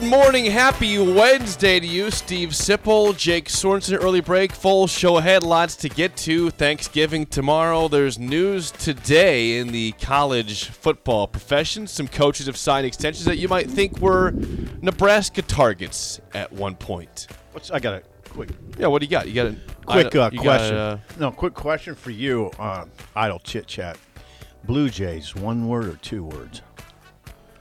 Good morning, happy Wednesday to you, Steve Sipple, Jake Sorensen. Early break, full show ahead, lots to get to. Thanksgiving tomorrow. There's news today in the college football profession. Some coaches have signed extensions that you might think were Nebraska targets at one point. What's I got a quick Yeah, what do you got? You got a quick uh, got, question. uh, no, quick question for you. Uh, idle chit chat. Blue Jays, one word or two words?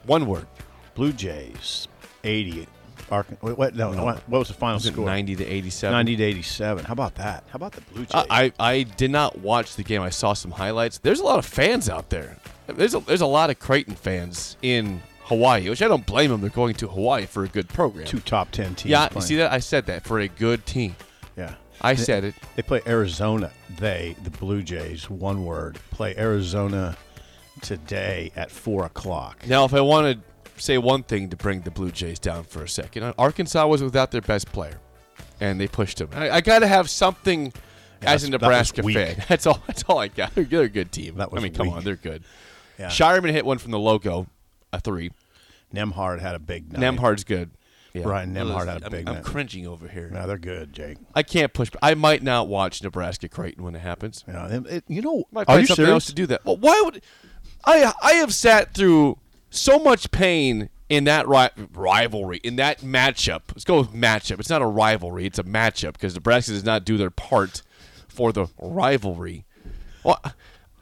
one word. Blue Jays, eighty. Ark- wait, what? No, no. What, was the final Was score? 90 to 87? 90 to eighty-seven. How about that? How about the Blue uh, Jays? I, I did not watch the game. I saw some highlights. There's a lot of fans out there. There's a, there's a lot of Creighton fans in Hawaii, which I don't blame them. They're going to Hawaii for a good program. two top ten teams. yeah, you playing. see that? I said that for a good team. Yeah, I They- said it. They play Arizona. They, the Blue Jays, one word, play Arizona today at four o'clock. Now, if I want to say one thing to bring the Blue Jays down for a second, uh, Arkansas was without their best player, and they pushed them. I, I got to have something Yeah, as a that's- that Nebraska fan. That's all. That's all I got. They're a good team. That was I mean, come weak. on, they're good. Yeah. Scheierman hit one from the logo, a three. Nembhard had a big night. Nembhard's good. Yeah. Brian Nembhard had a I'm, big I'm night. cringing over here. No, they're good, Jake. I can't push. I might not watch Nebraska Creighton when it happens. Yeah, it- it- you know, Might are find you something serious? else to do that. Well, why would I? I have sat through so much pain in that ri- rivalry, in that matchup. Let's go with matchup. It's not a rivalry; it's a matchup because Nebraska does not do their part for the rivalry. Well,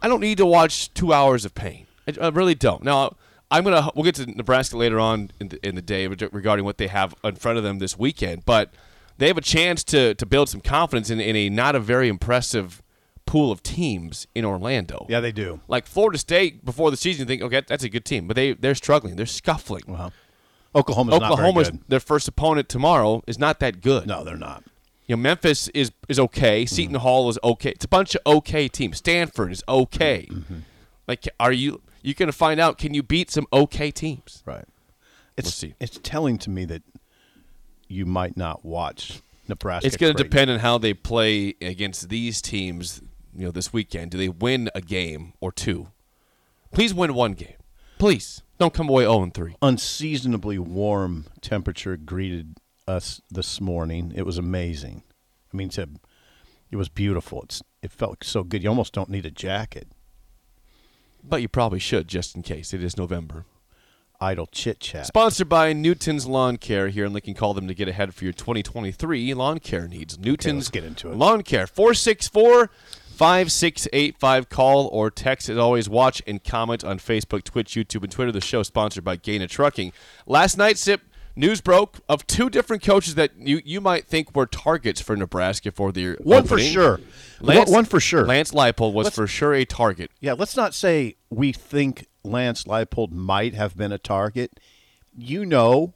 I don't need to watch two hours of pain. I, I really don't. Now, I'm gonna. We'll get to Nebraska later on in the, in the day regarding what they have in front of them this weekend, but they have a chance to to build some confidence in, in a not a very impressive pool of teams in Orlando. Yeah, they do. Like Florida State before the season, you think, okay, that's a good team, but they they're struggling. They're scuffling. Well, Oklahoma's not Oklahoma's their first opponent tomorrow is not that good. No, they're not. You know, Memphis is is okay. Mm-hmm. Seton Hall is okay. It's a bunch of okay teams. Stanford is okay. Mm-hmm. Like, are you you going to find out? Can you beat some okay teams? Right. It's see. it's telling to me that you might not watch Nebraska. It's going to depend on how they play against these teams. You know, this weekend, do they win a game or two? Please win one game. Please don't come away zero and three. Unseasonably warm temperature greeted us this morning. It was amazing. I mean, to, it was beautiful. It's it felt so good. You almost don't need a jacket. But you probably should, just in case. It is November. Idle chit chat. Sponsored by Newton's Lawn Care here in Lincoln. Call them to get ahead for your 2023 lawn care needs. Newton's let's get into it. Lawn Care. 464 5685. Call or text. As always, watch and comment on Facebook, Twitch, YouTube, and Twitter. The show sponsored by Gana Trucking. Last night, Sip, news broke of two different coaches that you, you might think were targets for Nebraska for the One for sure. Lance, one, one for sure. Lance Leipold was Let's- for sure a target. Yeah, let's not say we think Lance Leipold might have been a target. You know,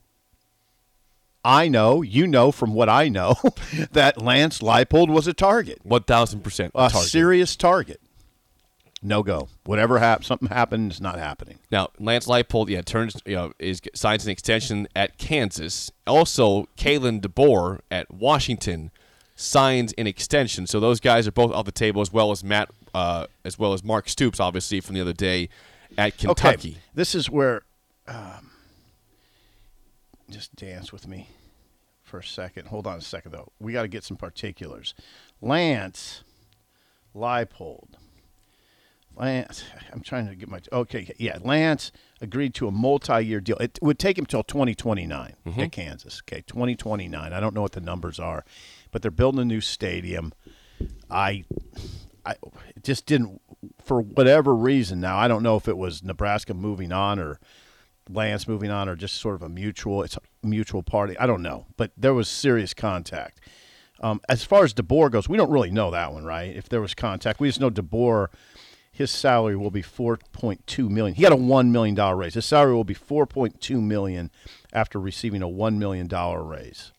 I know, you know from what I know that Lance Leipold was a target, 1,000% a target. serious target. No go. Whatever happens, something happened is not happening. Now, Lance Leipold, yeah, turns, you know, is signs an extension at Kansas. Also, Kalen DeBoer at Washington signs an extension. So those guys are both off the table, as well as Matt, uh, as well as Mark Stoops, obviously from the other day at Kentucky. Okay, this is where. Um, just dance with me for a second. Hold on a second, though. We got to get some particulars. Lance Leipold. Lance, I'm trying to get my. Okay, yeah. Lance agreed to a multi-year deal. It would take him till 2029 at mm-hmm. Kansas. Okay, 2029. I don't know what the numbers are, but they're building a new stadium. I, I it just didn't for whatever reason. Now I don't know if it was Nebraska moving on or Lance moving on or just sort of a mutual. It's a mutual party. I don't know, but there was serious contact. Um, as far as DeBoer goes, we don't really know that one, right? If there was contact, we just know DeBoer, his salary will be four point two million. He got a one million dollar raise. His salary will be four point two million after receiving a one million dollar raise.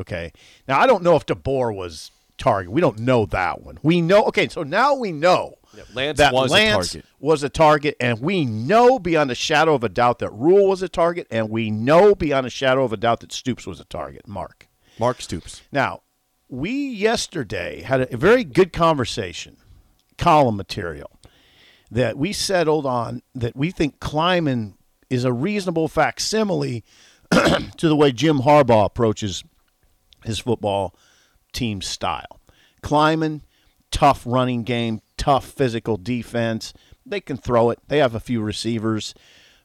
Okay. Now I don't know if DeBoer was target. We don't know that one. We know. Okay, so now we know Lance that was a Lance target. was a target, and we know beyond a shadow of a doubt that Rhule was a target, and we know beyond a shadow of a doubt that Stoops was a target. Mark. Mark Stoops. Now, we yesterday had a very good conversation, column material, that we settled on that we think Klieman is a reasonable facsimile to the way Jim Harbaugh approaches his football team style. Klieman, tough running game, tough physical defense. They can throw it. They have a few receivers,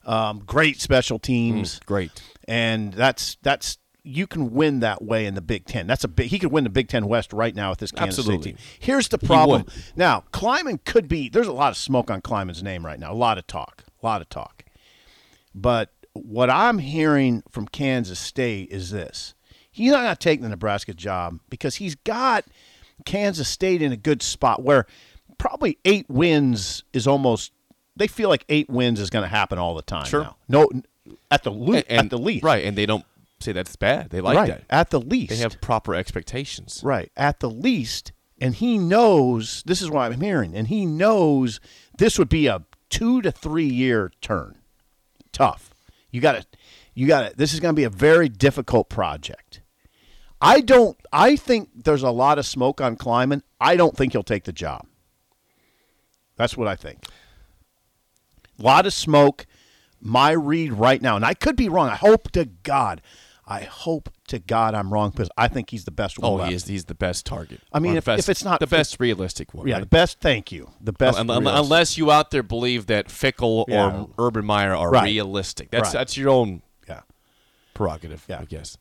um, great special teams Great. and that's that's you can win that way in the Big Ten. That's a big. He could win the Big Ten West right now with this Kansas Absolutely. State team. Here's the problem. Now, Klieman could be. There's a lot of smoke on Klieman's name right now. A lot of talk. A lot of talk. But what I'm hearing from Kansas State is this: he's not going to take the Nebraska job because he's got Kansas State in a good spot where probably eight wins is almost. They feel like eight wins is going to happen all the time. Sure. now. No, at the And, at the least. Right, and they don't say that's bad. They like right. that. At the least. They have proper expectations. right. At the least. And he knows this is what I'm hearing. And he knows this would be a two to three year turn. Tough. You got to, you got to, this is going to be a very difficult project. I don't, I think there's a lot of smoke on Klieman. I don't think he'll take the job. That's what I think. A lot of smoke. My read right now, and I could be wrong. I hope to God, I hope to God I'm wrong because I think he's the best one Oh, left. he is. He's the best target. I mean, if- best- if it's not the best realistic one, Yeah, right? the best. Thank you. The best. Um, um, un- un- unless you out there believe that Fickell Yeah. or Urban Meyer are Right. realistic, that's Right. that's your own yeah, prerogative, Yeah. I guess.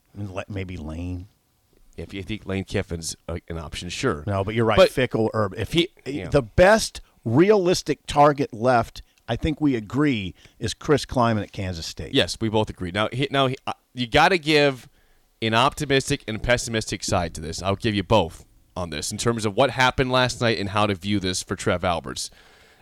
Maybe Lane. If you think Lane Kiffin's an option, sure. No, but you're right. But Fickell or if he- he, yeah. the best realistic target left, I think we agree, is Chris Klieman at Kansas State. Yes, we both agree. Now, he, now he, uh, you got to give an optimistic and pessimistic side to this. I'll give you both on this in terms of what happened last night and how to view this for Trev Alberts.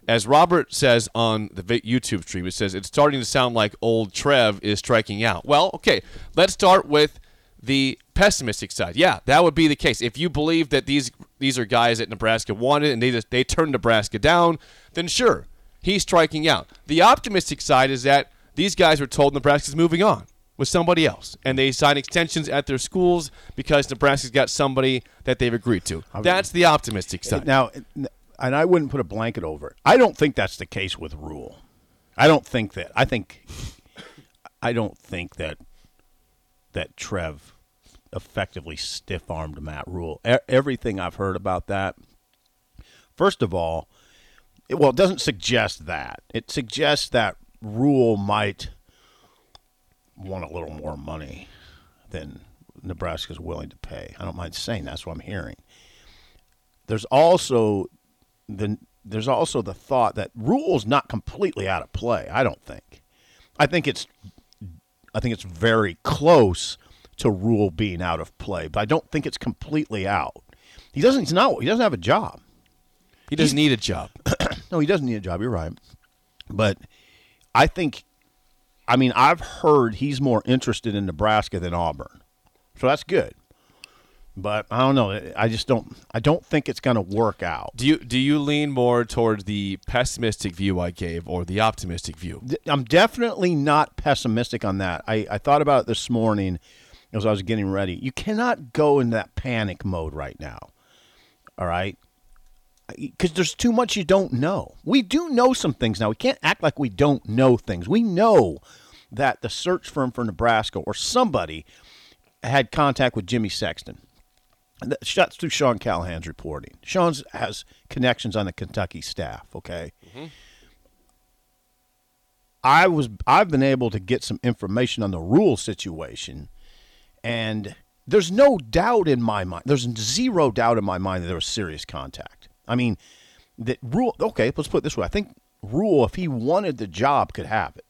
As Robert says on the YouTube stream, it says it's starting to sound like old Trev is striking out. Well, okay, let's start with the pessimistic side. Yeah, that would be the case. If you believe that these these are guys that Nebraska wanted and they just they turned Nebraska down, then sure, he's striking out. The optimistic side is that these guys were told Nebraska's moving on with somebody else, and they sign extensions at their schools because Nebraska's got somebody that they've agreed to. That's the optimistic side. Now, and I wouldn't put a blanket over it. I don't think that's the case with Rhule. I don't think that. I think. I don't think that that Trev effectively stiff armed Matt Rhule. E- everything I've heard about that. First of all, it, well, it doesn't suggest that. It suggests that Rhule might want a little more money than Nebraska's willing to pay. I don't mind saying that's what I'm hearing there's also the there's also the thought that Rhule's not completely out of play. I don't think. I think it's I think it's very close to Rhule being out of play, but I don't think it's completely out. He doesn't. He's not. He doesn't have a job. he doesn't need a job. No, he doesn't need a job. You're right. But I think, I mean, I've heard he's more interested in Nebraska than Auburn, so that's good. But I don't know. I just don't. I don't think it's going to work out. Do you do you lean more towards the pessimistic view I gave or the optimistic view? I'm definitely not pessimistic on that. I, I thought about it this morning as I was getting ready. You cannot go in that panic mode right now. All right? Because there's too much you don't know. We do know some things now. We can't act like we don't know things. We know that the search firm for Nebraska or somebody had contact with Jimmy Sexton. That's through Sean Callahan's reporting. Sean has connections on the Kentucky staff, okay? Mm-hmm. I was I've been able to get some information on the Rhule situation, and there's no doubt in my mind. There's zero doubt in my mind that there was serious contact. I mean, that Rhule. Okay, let's put it this way. I think Rhule, if he wanted the job, could have it.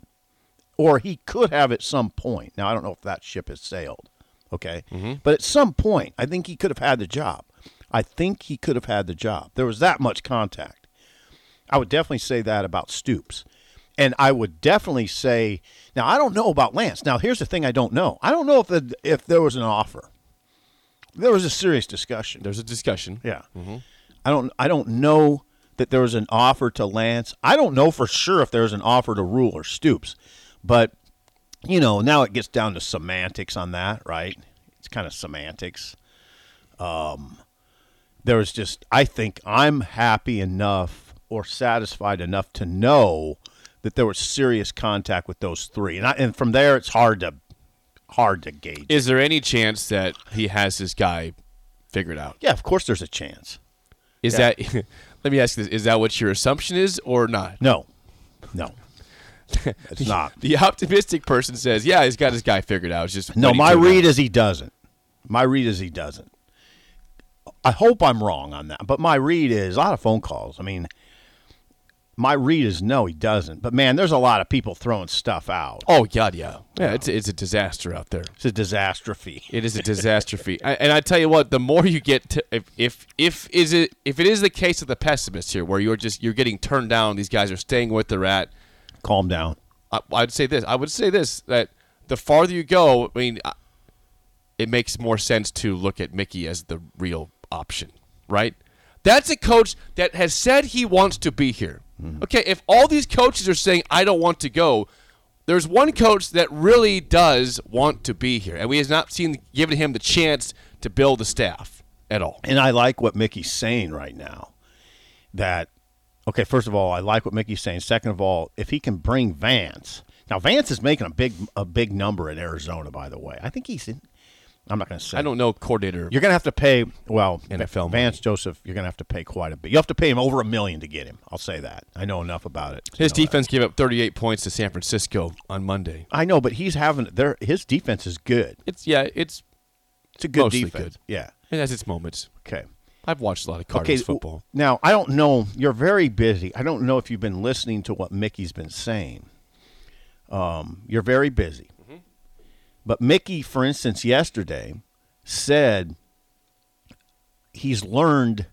or he could have at some point. Now I don't know if that ship has sailed. Okay, mm-hmm. but at some point, I think he could have had the job. I think he could have had the job. There was that much contact. I would definitely say that about Stoops. And I would definitely say now I don't know about Lance. Now here's the thing I don't know. I don't know if the, if there was an offer. There was a serious discussion. There's a discussion. Yeah. Mm-hmm. I don't I don't know that there was an offer to Lance. I don't know for sure if there was an offer to Rhule or Stoops. But you know, now it gets down to semantics on that, right? It's kind of semantics. Um there was just I think I'm happy enough or satisfied enough to know that there was serious contact with those three. And I, and from there it's hard to hard to gauge. Is there any chance that he has this guy figured out? yeah, of course there's a chance. Is Yeah. that? let me ask you this: Is that what your assumption is, or not? No. No. It's not. The optimistic person says, "Yeah, he's got his guy figured out." It's just No, my read out. is he doesn't. My read is he doesn't. I hope I'm wrong on that, but my read is a lot of phone calls. I mean, my read is no, he doesn't. But man, there's a lot of people throwing stuff out. Oh God, yeah, yeah. It's it's a disaster out there. It's a disastrophe. It is a disaster. I, and I tell you what, the more you get to, if, if if is it if it is the case of the pessimist here, where you're just you're getting turned down, these guys are staying where they're at. Calm down. I, I'd say this. I would say this that the farther you go, I mean, it makes more sense to look at Mickey as the real option, right? That's a coach that has said he wants to be here. Mm-hmm. Okay, if all these coaches are saying I don't want to go, there's one coach that really does want to be here, and we have not seen given him the chance to build a staff at all. And I like what Mickey's saying right now. That okay, first of all, I like what Mickey's saying. Second of all, if he can bring Vance. Now Vance is making a big a big number in Arizona, by the way. I think he's in I'm not going to say. I don't know coordinator. You're going to have to pay, well, NFL Vance Joseph, you're going to have to pay quite a bit. You have to pay him over a million to get him. I'll say that. I know enough about it. His know that. defense uh, gave up 38 points to San Francisco on Monday. I know, but he's having their his defense is good. It's yeah, it's It's a good defense. good. Yeah. it has its moments. Okay. I've watched a lot of Cardinals okay. football. Now, I don't know. You're very busy. I don't know if you've been listening to what Mickey's been saying. Um, you're very busy. But Mickey, for instance, yesterday said he's learned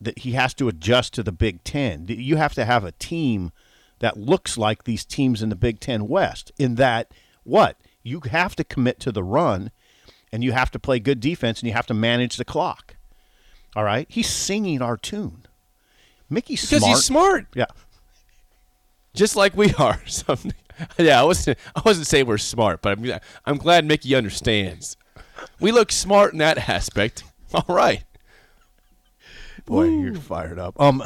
that he has to adjust to the Big Ten. You have to have a team that looks like these teams in the Big Ten West. In that, what you have to commit to the run, and you have to play good defense, and you have to manage the clock. All right, he's singing our tune. Mickey's Because smart. he's smart, Yeah, just like we are. Yeah, I wasn't. I wasn't saying we're smart, but I'm. I'm glad Mickey understands. We look smart in that aspect. All right, boy, you're fired up. Um,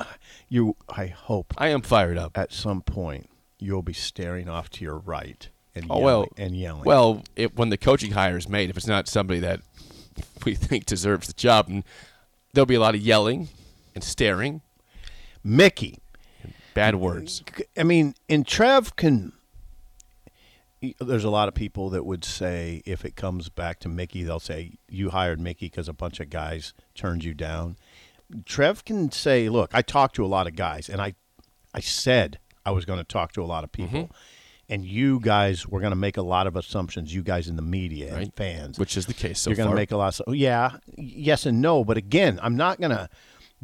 you. I hope I am fired up. at some point you'll be staring off to your right and Oh yelling, well, and yelling. Well, it, when the coaching hire is made, if it's not somebody that we think deserves the job, and there'll be a lot of yelling and staring, Mickey. bad words. I mean, and Trev can. There's a lot of people that would say if it comes back to Mickey, they'll say you hired Mickey because a bunch of guys turned you down. Trev can say, "Look, I talked to a lot of guys, and I, I said I was going to talk to a lot of people, mm-hmm. And you guys were going to make a lot of assumptions. You guys in the media and fans, Which is the case so you're going to make a lot of yeah yes and no but again i'm not going to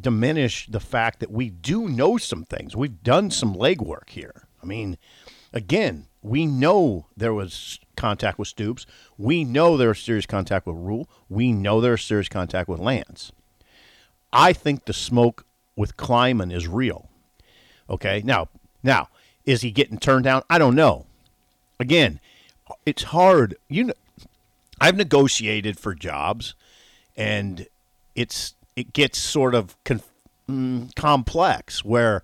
diminish the fact that we do know some things. We've done some legwork here. I mean again we know there was contact with stoops. We know there was serious contact with Rhule. We know there was serious contact with lance. I think the smoke with Klieman is real. Okay? Now now is he getting turned down i don't know again it's hard you know I've negotiated for jobs, and it's it gets sort of conf- mm, complex. Where,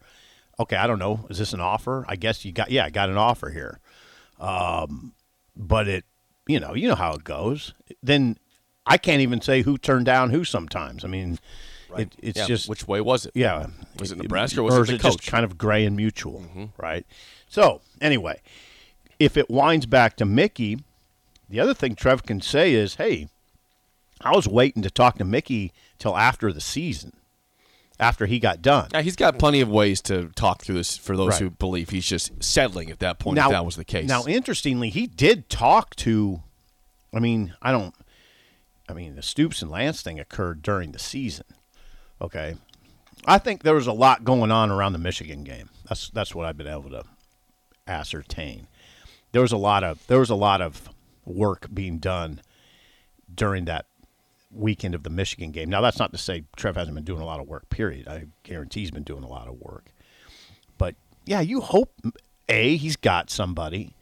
okay, I don't know, is this an offer? I guess you got yeah, I got an offer here, um, but it, you know, you know how it goes. Then I can't even say who turned down who. Sometimes I mean, it, it's Yeah, just which way was it? yeah. Was it Nebraska or was it is the it just kind of gray and mutual, mm-hmm. right? So anyway, if it winds back to Mickey, the other thing Trev can say is, "Hey, I was waiting to talk to Mickey till after the season. after he got done. Yeah, he's got plenty of ways to talk through this for those Right. who believe he's just settling at that point. if that was the case. Now, interestingly, he did talk to. I mean, I don't. I mean, the Stoops and Lance thing occurred during the season. Okay, I think there was a lot going on around the Michigan game. That's that's what I've been able to ascertain. There was a lot of there was a lot of work being done during that weekend of the Michigan game. Now, that's not to say Trev hasn't been doing a lot of work. Period. I guarantee he's been doing a lot of work. But yeah, you hope a he's got somebody,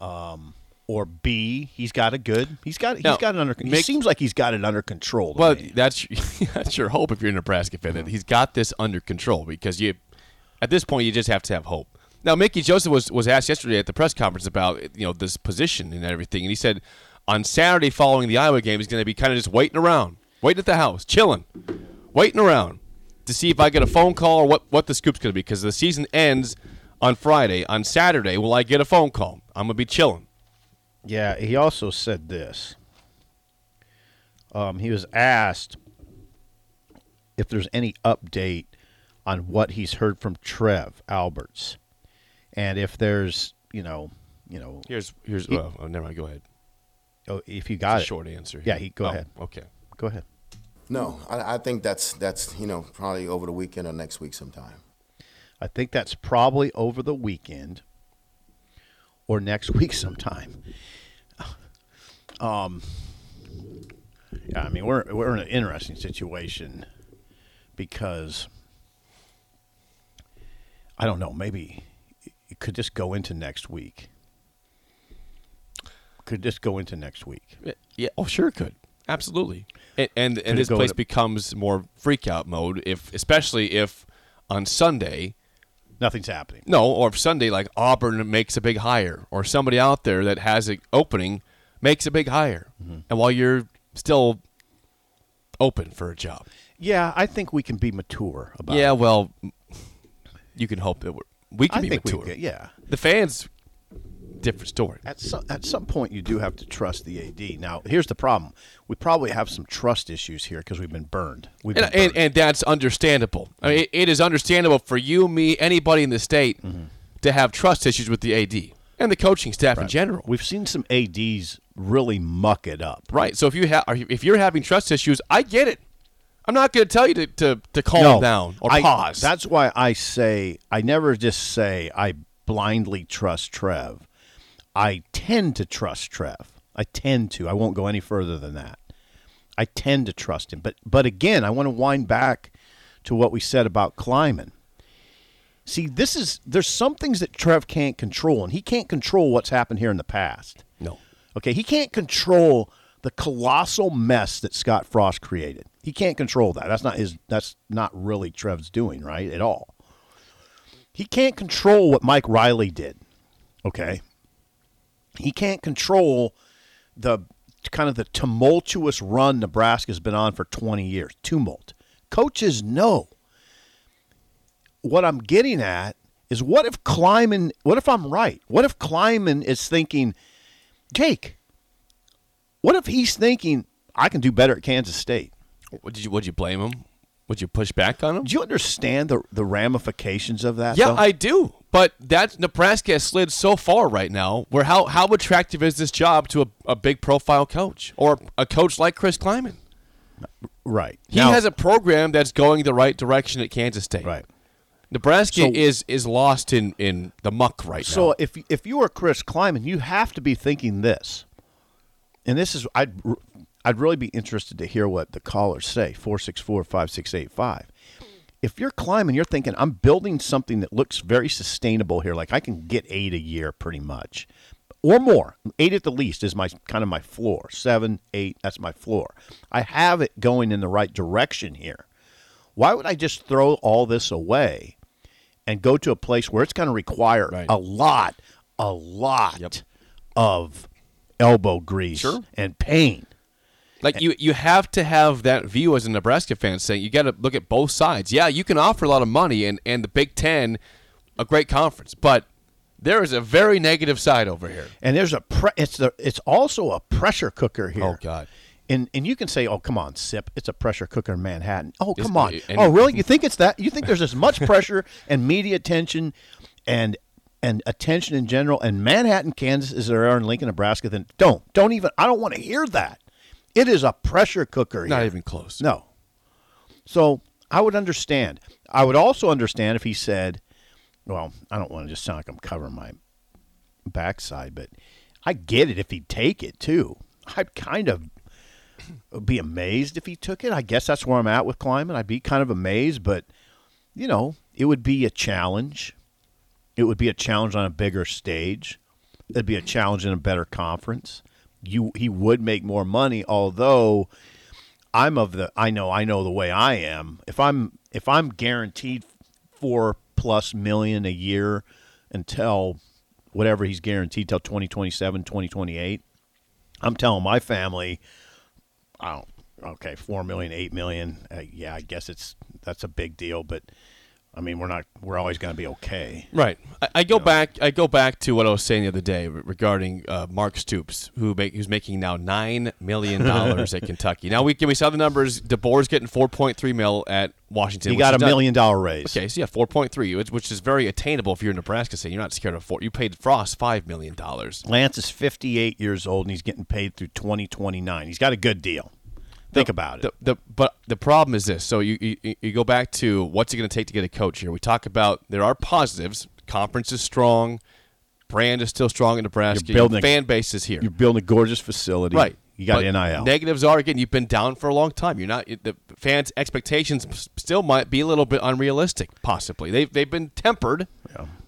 um, or b he's got a good. He's got he's Now, got it under. He seems like he's got it under control. Well, me. that's that's your hope if you're a Nebraska fan that he's got this under control because you, at this point, you just have to have hope. Now, Mickey Joseph was was asked yesterday at the press conference about you know this position and everything, and he said on Saturday following the Iowa game he's going to be kind of just waiting around, waiting at the house, chilling, waiting around to see if I get a phone call or what what the scoop's going to be because the season ends on Friday. On Saturday, will I get a phone call? I'm going to be chilling. Yeah, he also said this. Um, he was asked if there's any update on what he's heard from Trev Alberts, and if there's, you know, you know, Here's here's He- oh, oh, never mind. Go ahead. oh, if you It's got a it. short answer. Yeah, he- go Oh, ahead. Okay. Go ahead. No, I, I think that's that's you know probably over the weekend or next week sometime. I think that's probably over the weekend or next week sometime. Um, yeah, I mean we're we're in an interesting situation because I don't know. Maybe it could just go into next week. Could just go into next week. Yeah. Oh, sure, it could. Absolutely. And and, and this place to- becomes more freak out mode if, especially if on Sunday, Nothing's happening. no, or if Sunday like Auburn makes a big hire, or somebody out there that has an opening makes a big hire, Mm-hmm. and while you're still open for a job, Yeah, I think we can be mature about yeah, it. well, you can hope that we're, we can I be think mature. we could. Yeah. The fans, different story. At some at some point, you do have to trust the AD. Now, here's the problem: we probably have some trust issues here because we've been burned. We've and, and, burned. and that's understandable. I mean, it, it is understandable for you, me, anybody in the state Mm-hmm. to have trust issues with the AD and the coaching staff in general. we've seen some ads really muck it up. right. So if you have, if you're having trust issues, I get it. I'm not going to tell you to, to, to calm down or I- pause. That's why I say I never just say I blindly trust Trev. I tend to trust Trev. I tend to. I won't go any further than that. I tend to trust him. But but again, I want to wind back to what we said about Klieman. See, this is there's some things that Trev can't control, and he can't control what's happened here in the past. no. Okay, he can't control the colossal mess that Scott Frost created. He can't control that. That's not his that's not really Trev's doing, right? At all. He can't control what Mike Riley did. Okay? He can't control the kind of the tumultuous run Nebraska's been on for 20 years. Tumult. Coaches know. What I'm getting at is what if Klieman, what if I'm right? What if Klieman is thinking, Jake, what if he's thinking, I can do better at Kansas State? Would you would you blame him? Would you push back on him? Do you understand the, the ramifications of that? Yeah, though? I do. But that Nebraska has slid so far right now. Where how how attractive is this job to a, a big profile coach or a coach like Chris Klieman? right. He Now- has a program that's going the right direction at Kansas State. right. Nebraska So- is is lost in, in the muck right So now. So if if you are Chris Klieman, you have to be thinking this, and this is I'd I'd really be interested to hear what the callers say 464-5685. If you're Klieman, you're thinking I'm building something that looks very sustainable here. Like I can get eight a year, pretty much, or more. Eight at the least is my kind of my floor. Seven, eight, that's my floor. I have it going in the right direction here. Why would I just throw all this away and go to a place where it's going to require Right. a lot, a lot Yep. of elbow grease Sure. and pain. Like you, you have to have that view as a Nebraska fan, saying you got to look at both sides. Yeah, you can offer a lot of money, and and the Big Ten, a great conference, but there is a very negative side over here. And there's a pre- it's the it's also a pressure cooker here. Oh God, And and you can say, "Oh, come on, sip. It's a pressure cooker in Manhattan." Oh, come on. and- oh, really? You think it's that? You think there's as much pressure and media attention and and attention in general in Manhattan, Kansas as there are in Lincoln, Nebraska? Then don't don't even. I don't want to hear that. It is a pressure cooker. Not here. even close. No. So I would understand. I would also understand if he said, well, I don't want to just sound like I'm covering my backside, but I get it if he'd take it too. I'd kind of be amazed if he took it. I guess that's where I'm at with Klieman. I'd be kind of amazed, but you know, it would be a challenge. It would be a challenge on a bigger stage. It'd be a challenge in a better conference. You he would make more money, although I'm of the I know I know the way I am. If I'm if I'm guaranteed four plus million a year until whatever he's guaranteed till 2027, 2028, I'm telling my family, I don't okay, four million, eight million. Uh, yeah, I guess it's that's a big deal, but I mean, we're not we're always going to be okay. Right. I, I go back. I go back to what I was saying the other day regarding uh, Mark Stoops, who make, who's making now nine million dollars at Kentucky. Now we can we saw the numbers. DeBoer's getting four point three mil at Washington. He got a million dollar raise. Okay, so yeah, four point three, which, is very attainable if you're in Nebraska. Saying you're not scared of four. You paid Frost five million dollars. Lance is 58 years old and he's getting paid through 2029. He's got a good deal. Think about it. The, the but the problem is this. So you, you you go back to what's it going to take to get a coach here. We talk about there are positives. Conference is strong. Brand is still strong in Nebraska. You're building Your fan base is here. You're building a gorgeous facility. Right. You got But NIL. Negatives are again. You've been down for a long time. You're not the fans' expectations still might be a little bit unrealistic. Possibly they've they've been tempered,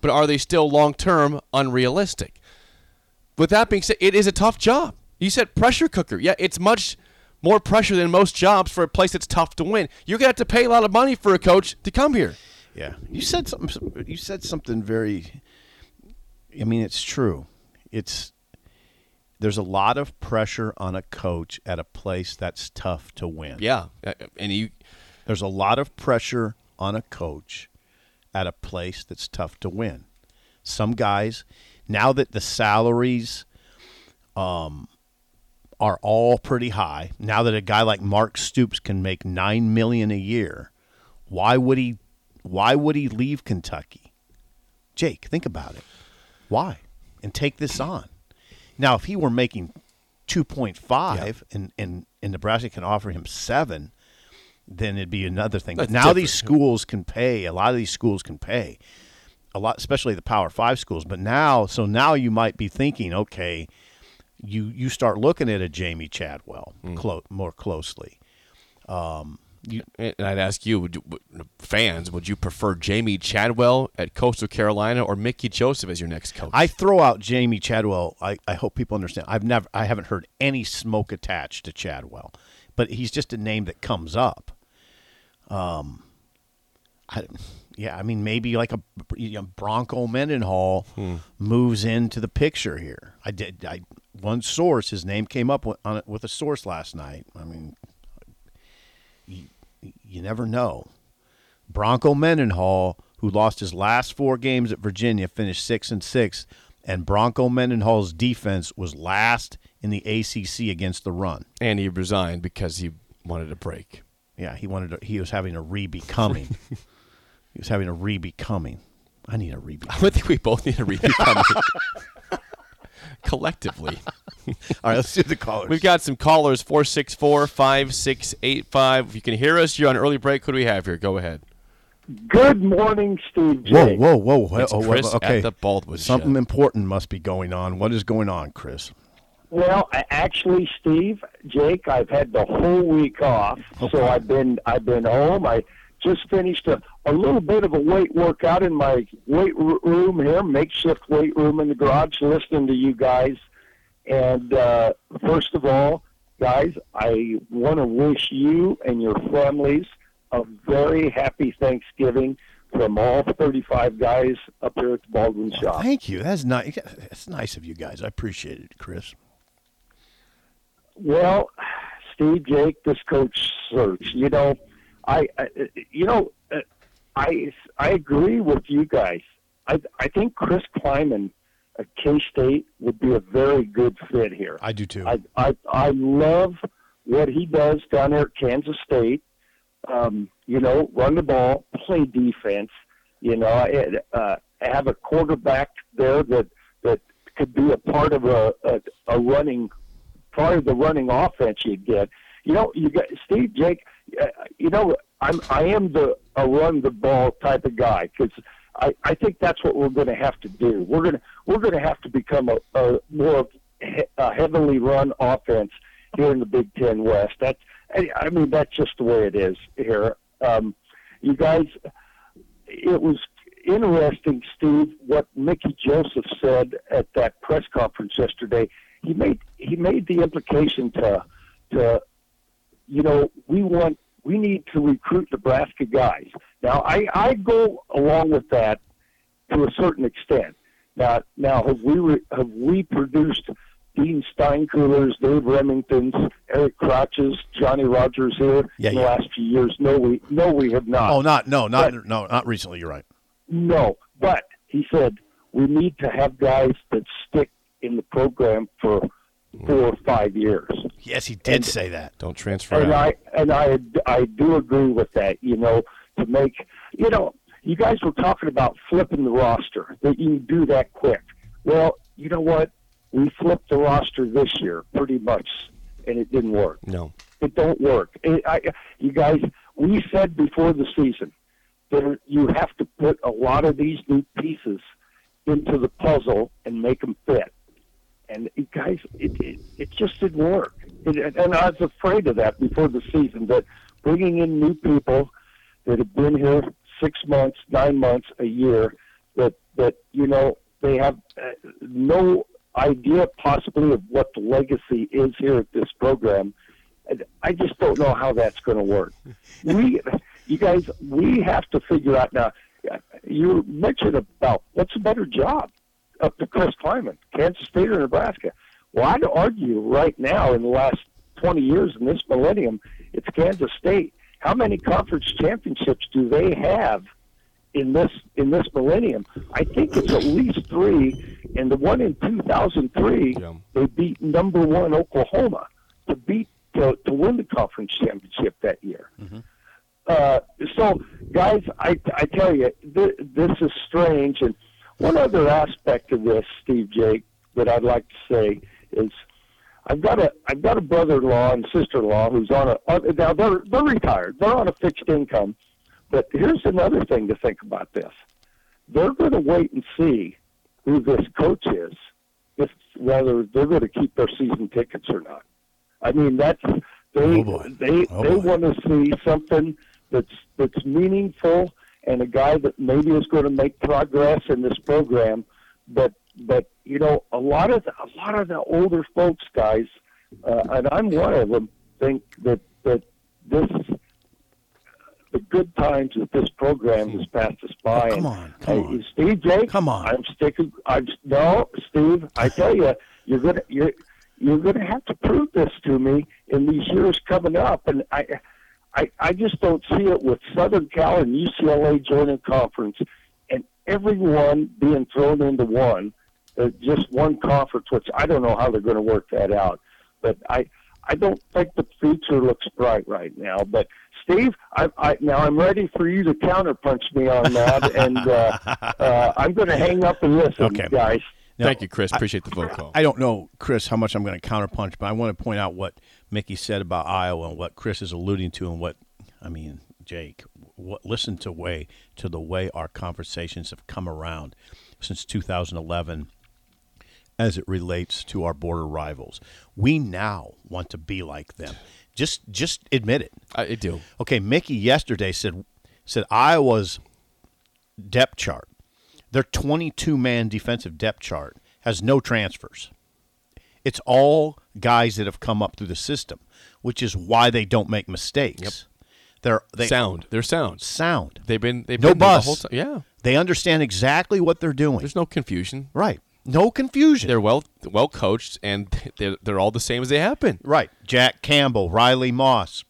but are they still long term unrealistic? With that being said, it is a tough job. You said pressure cooker. Yeah, it's much more pressure than most jobs for a place that's tough to win. You're gonna have to pay a lot of money for a coach to come here. Yeah. You said something you said something very I mean it's true. It's there's a lot of pressure on a coach at a place that's tough to win. Yeah, Uh, and you There's a lot of pressure on a coach at a place that's tough to win. Some guys, now that the salaries um, are all pretty high, now that a guy like Mark Stoops can make nine million a year, why would he? Why would he leave Kentucky? Jake, think about it. Why? And take this on. Now, if he were making two point five, and, and and Nebraska can offer him seven, then it'd be another thing. But That's now these schools can pay. A lot of these schools can pay a lot, especially the Power Five schools. But now, so now you might be thinking, okay, you you start looking at a Jamey Chadwell Hmm. clo- more closely. And I'd ask you, would you, fans, would you prefer Jamey Chadwell at Coastal Carolina or Mickey Joseph as your next coach? I throw out Jamey Chadwell. I, I hope people understand. I've never, I haven't heard any smoke attached to Chadwell, but he's just a name that comes up. Um, I, yeah, I mean maybe like a you know, Bronco Mendenhall moves into the picture here. I did. I one source, his name came up with, on it with a source last night. I mean, you, you never know. Bronco Mendenhall, who lost his last four games at Virginia, finished six and six, and Bronco Mendenhall's defense was last in the ACC against the run. and he resigned because he wanted a break. Yeah, he wanted. To, he was having a re-becoming. he was having a re-becoming. I need a re-becoming. I think we both need a rebecoming collectively. All right, let's do the callers. We've got some callers 464 5685. If you can hear us, you're on early break. Who do we have here? Go ahead. Good morning, Steve. Whoa, Jake. whoa, whoa! whoa, It's oh, whoa, okay, at the Baldwin something Shed. important must be going on. What is going on, Chris? Well, actually, Steve, Jake, I've had the whole week off, so I've been I've been home. I just finished a, a little bit of a weight workout in my weight room here, makeshift weight room in the garage, listening to you guys. And uh, first of all, guys, I want to wish you and your families a very happy Thanksgiving from all 35 guys up here at the Baldwin shop. Thank you. That's nice. That's nice of you guys. I appreciate it, Chris. Well, Steve, Jake, this coach search. You know, I, I you know, uh, I I agree with you guys. I I think Chris Klieman at K State would be a very good fit here. I do too. I I I love what he does down there at Kansas State. Um, you know, run the ball, play defense. You know, and, uh, have a quarterback there that that could be a part of a, a, a running part of the running offense you get. You know, you got Steve Jake. Uh, you know, I'm I am the a run the ball type of guy because I I think that's what we're going to have to do. We're gonna we're going to have to become a, a more he- a heavily run offense here in the Big Ten West. That's I mean that's just the way it is here. Um, you guys, it was interesting, Steve, what Mickey Joseph said at that press conference yesterday. He made he made the implication to to you know we want we need to recruit Nebraska guys. Now I I go along with that to a certain extent. Now now have we re, have we produced Dean Steinkuhlers, Dave Rimingtons, Eric Crouches, Johnny Rodgers here Yeah, in the last few years? No, we no we have not. Oh, not no, not But- no, not recently. You're right. No, but he said we need to have guys that stick in the program for four or five years. Yes, he did And- say that. Don't transfer And out. I and I I do agree with that. You know, to make you know, you guys were talking about flipping the roster that you do that quick. Well, you know what? We flipped the roster this year pretty much, and it didn't work. no. It don't work. It, I, you guys, we said before the season that you have to put a lot of these new pieces into the puzzle and make them fit. And guys, it, it it just didn't work. It, and I was afraid of that before the season. That bringing in new people that have been here six months, nine months, a year, that that you know they have uh, no idea possibly of what the legacy is here at this program. And I just don't know how that's going to work. We, you guys, we have to figure out now. You mentioned about what's a better job up to Chris Klieman, Kansas State or Nebraska. Well, I'd argue right now in the last 20 years in this millennium, it's Kansas State. How many conference championships do they have in this in this millennium? I think it's at least three. And the one in 2003, Yeah. they beat number one Oklahoma to beat to, to win the conference championship that year. Uh, so, guys, I, I tell you, th- this is strange. And one other aspect of this, Steve Jake, that I'd like to say is, I've got a I've got a brother-in-law and sister-in-law who's on a now they're they're retired. They're on a fixed income, but here's another thing to think about this: they're going to wait and see who this coach is, if whether they're going to keep their season tickets or not. I mean, that's they Oh, they Oh, they want to see something that's that's meaningful and a guy that maybe is going to make progress in this program. But but you know, a lot of the, a lot of the older folks, guys, uh, and I'm one of them, think that that this the good times that this program has passed us by. Oh, come on, come hey, on. Steve Jake. Come on. I'm sticking. I'm no, Steve. I tell you, you're gonna you're you're gonna have to prove this to me in these years coming up, and I. I, I just don't see it with Southern Cal and UCLA joining conference and everyone being thrown into one, uh, just one conference, which I don't know how they're going to work that out. But I, I don't think the future looks bright right now. But Steve, I, I now I'm ready for you to counterpunch me on that, and uh, uh, I'm going to hang up and listen, Okay. guys. Now, Thank you, Chris. Appreciate the phone call. I don't know, Chris, how much I'm going to counterpunch, but I want to point out what Mickey said about Iowa and what Chris is alluding to, and what I mean, Jake. What listen to way to the way our conversations have come around since 2011 as it relates to our border rivals. We now want to be like them. Just just admit it. I, I do. Okay, Mickey yesterday said said Iowa's depth chart, their 22 man defensive depth chart has no transfers. It's all guys that have come up through the system, which is why they don't make mistakes. They're they sound. They're sound. sound. They've been. They've No been there the bus. whole time. Yeah. They understand exactly what they're doing. There's no confusion. right. No confusion. They're well well coached, and they're they're all the same as they have been. Right. Jack Campbell, Riley Moss,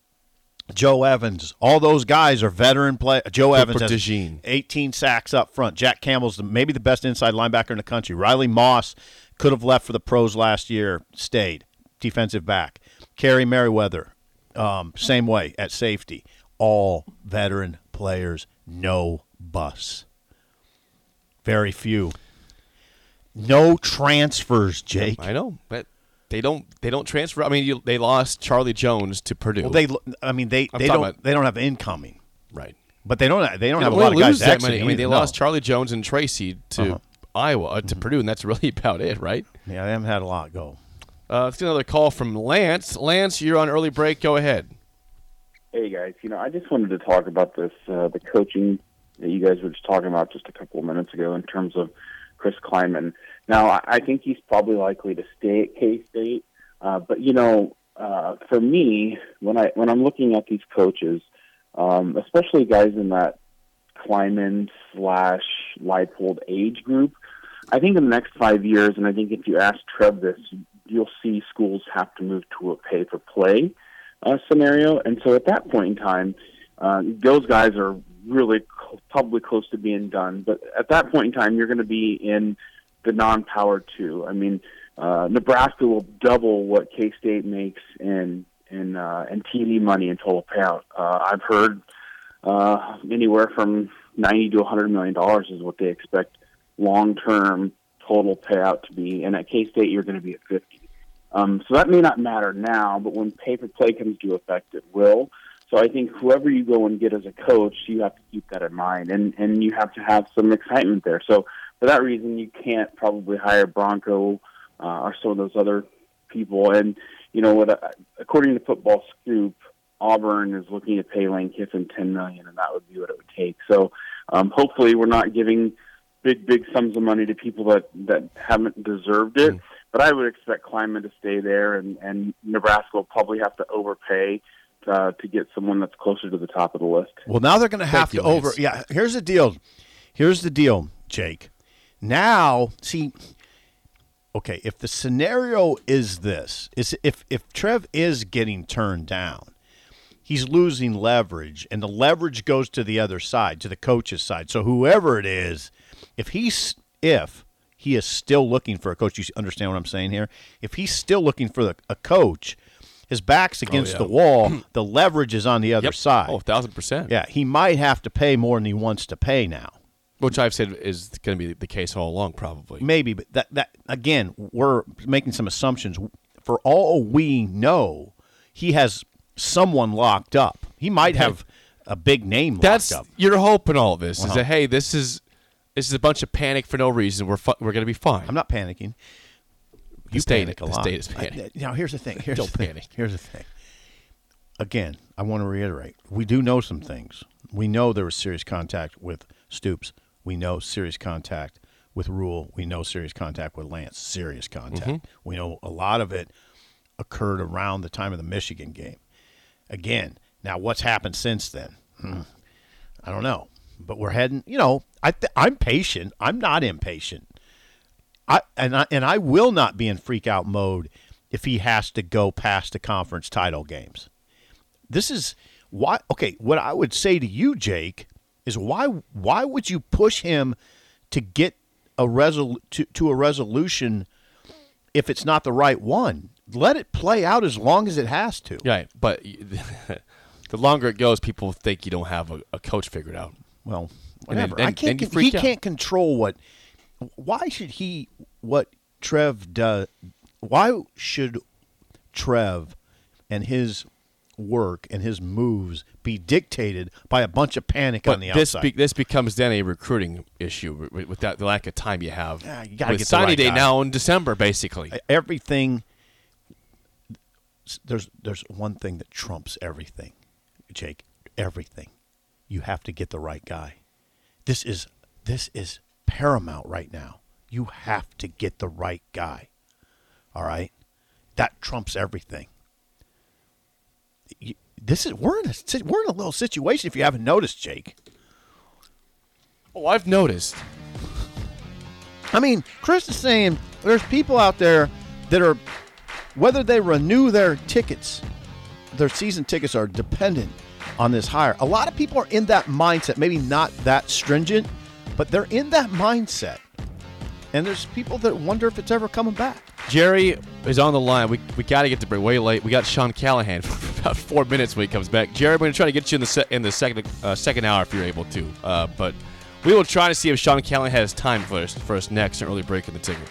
Joe Evans, all those guys are veteran play. Joe Cooper Evans has DeJean. 18 sacks up front. Jack Campbell's the, maybe the best inside linebacker in the country. Riley Moss could have left for the pros last year, stayed defensive back. Kerry Merriweather, um, same way at safety. All veteran players, no bus. Very few. No transfers, Jake. I know, but they don't they don't transfer. I mean, you, they lost Charlie Jones to Purdue. Well, they. I mean, they I'm they don't about- they don't have incoming, right. but they don't they don't They have a lot of guys that many. I mean, they. No. lost Charlie Jones and Tracy to Uh-huh. Iowa uh, to Purdue, and that's really about it, right? Yeah, they haven't had a lot go. Uh, let's get another call from Lance. Lance, you're on early break. Go ahead. Hey guys, you know, I just wanted to talk about this uh, the coaching that you guys were just talking about just a couple of minutes ago in terms of Chris Klieman. Now, I, think he's probably likely to stay at K State, uh, but you know, uh, for me, when I when I'm looking at these coaches, um, especially guys in that Klieman slash Leipold age group, I think in the next five years, and I think if you ask Trev this, you'll see schools have to move to a pay for play uh, scenario. And so at that point in time, uh, those guys are really probably close to being done. But at that point in time, you're going to be in the non-power two. I mean, uh, Nebraska will double what K State makes in in uh, in TV money and total payout. Uh, I've heard uh, anywhere from ninety to a hundred million dollars is what they expect long-term total payout to be. And at K State, you're going to be at fifty. Um, so that may not matter now, but when pay for play comes to effect, it will. So I think whoever you go and get as a coach, you have to keep that in mind, and and you have to have some excitement there. So for that reason, you can't probably hire Bronco uh, or some of those other people. And you know what? uh, According to Football Scoop, Auburn is looking to pay Lane Kiffin ten million, and that would be what it would take. So um, hopefully, we're not giving big big sums of money to people that that haven't deserved it. But I would expect Klieman to stay there, and and Nebraska will probably have to overpay uh, to get someone that's closer to the top of the list. Well, now they're going to have you, to over. Lance. Yeah, here's the deal. Here's the deal, Jake. Now, see, okay, if the scenario is this, is if if Trev is getting turned down, he's losing leverage, and the leverage goes to the other side, to the coach's side. So whoever it is, if he's if he is still looking for a coach, you understand what I'm saying here? If he's still looking for the, a coach, his back's against yeah. the wall, the leverage is on the other Yep. side. Oh, thousand percent. Yeah, he might have to pay more than he wants to pay now. Which I've said is going to be the case all along, probably. Maybe, but that that again, we're making some assumptions. For all we know, he has someone locked up. He might have a big name That's locked up. your hope in all this is Uh-huh. that hey, this is this is a bunch of panic for no reason. We're fu- we're going to be fine. I'm not panicking. The You state- panic a the lot. state is I- panicking. now, here's the thing. Here's Don't the thing. Here's the thing. Again, I want to reiterate: we do know some things. We know there was serious contact with Stoops. We know serious contact with Rhule. We know serious contact with Lance. Serious contact. Mm-hmm. We know a lot of it occurred around the time of the Michigan game. Again, now what's happened since then? Hmm. I don't know, but we're heading. You know, I th- I'm patient. I'm not impatient. I and I and I will not be in freak out mode if he has to go past the conference title games. This is why okay, what I would say to you, Jake, is why why would you push him to get a resol- to, to a resolution if it's not the right one? Let it play out as long as it has to. Right, but the longer it goes, people think you don't have a, a coach figured out. Well, And then- whatever. I can't. con- he out. can't control what. Why should he? What Trev does? Why should Trev and his work and his moves be dictated by a bunch of panic But on the this outside? be, this becomes then a recruiting issue with, with that the lack of time you have. Yeah, you gotta with get signing right day guy. now in December, basically. everything. There's there's one thing that trumps everything, Jake. Everything. You have to get the right guy. This is this is paramount right now. You have to get the right guy. All right, that trumps everything. You, this is we're in a we're in a little situation. If you haven't noticed, Jake. oh, I've noticed. I mean, Chris is saying there's people out there that are, whether they renew their tickets, their season tickets are dependent on this hire. A lot of people are in that mindset, maybe not that stringent, but they're in that mindset. And there's people that wonder if it's ever coming back. Jerry is on the line. We, we got to get to break way late. We got Sean Callahan for about four minutes when he comes back. Jerry, we're going to try to get you in the se- in the second uh, second hour if you're able to. Uh, but we will try to see if Sean Callahan has time for us, for us next. An early break in the ticket.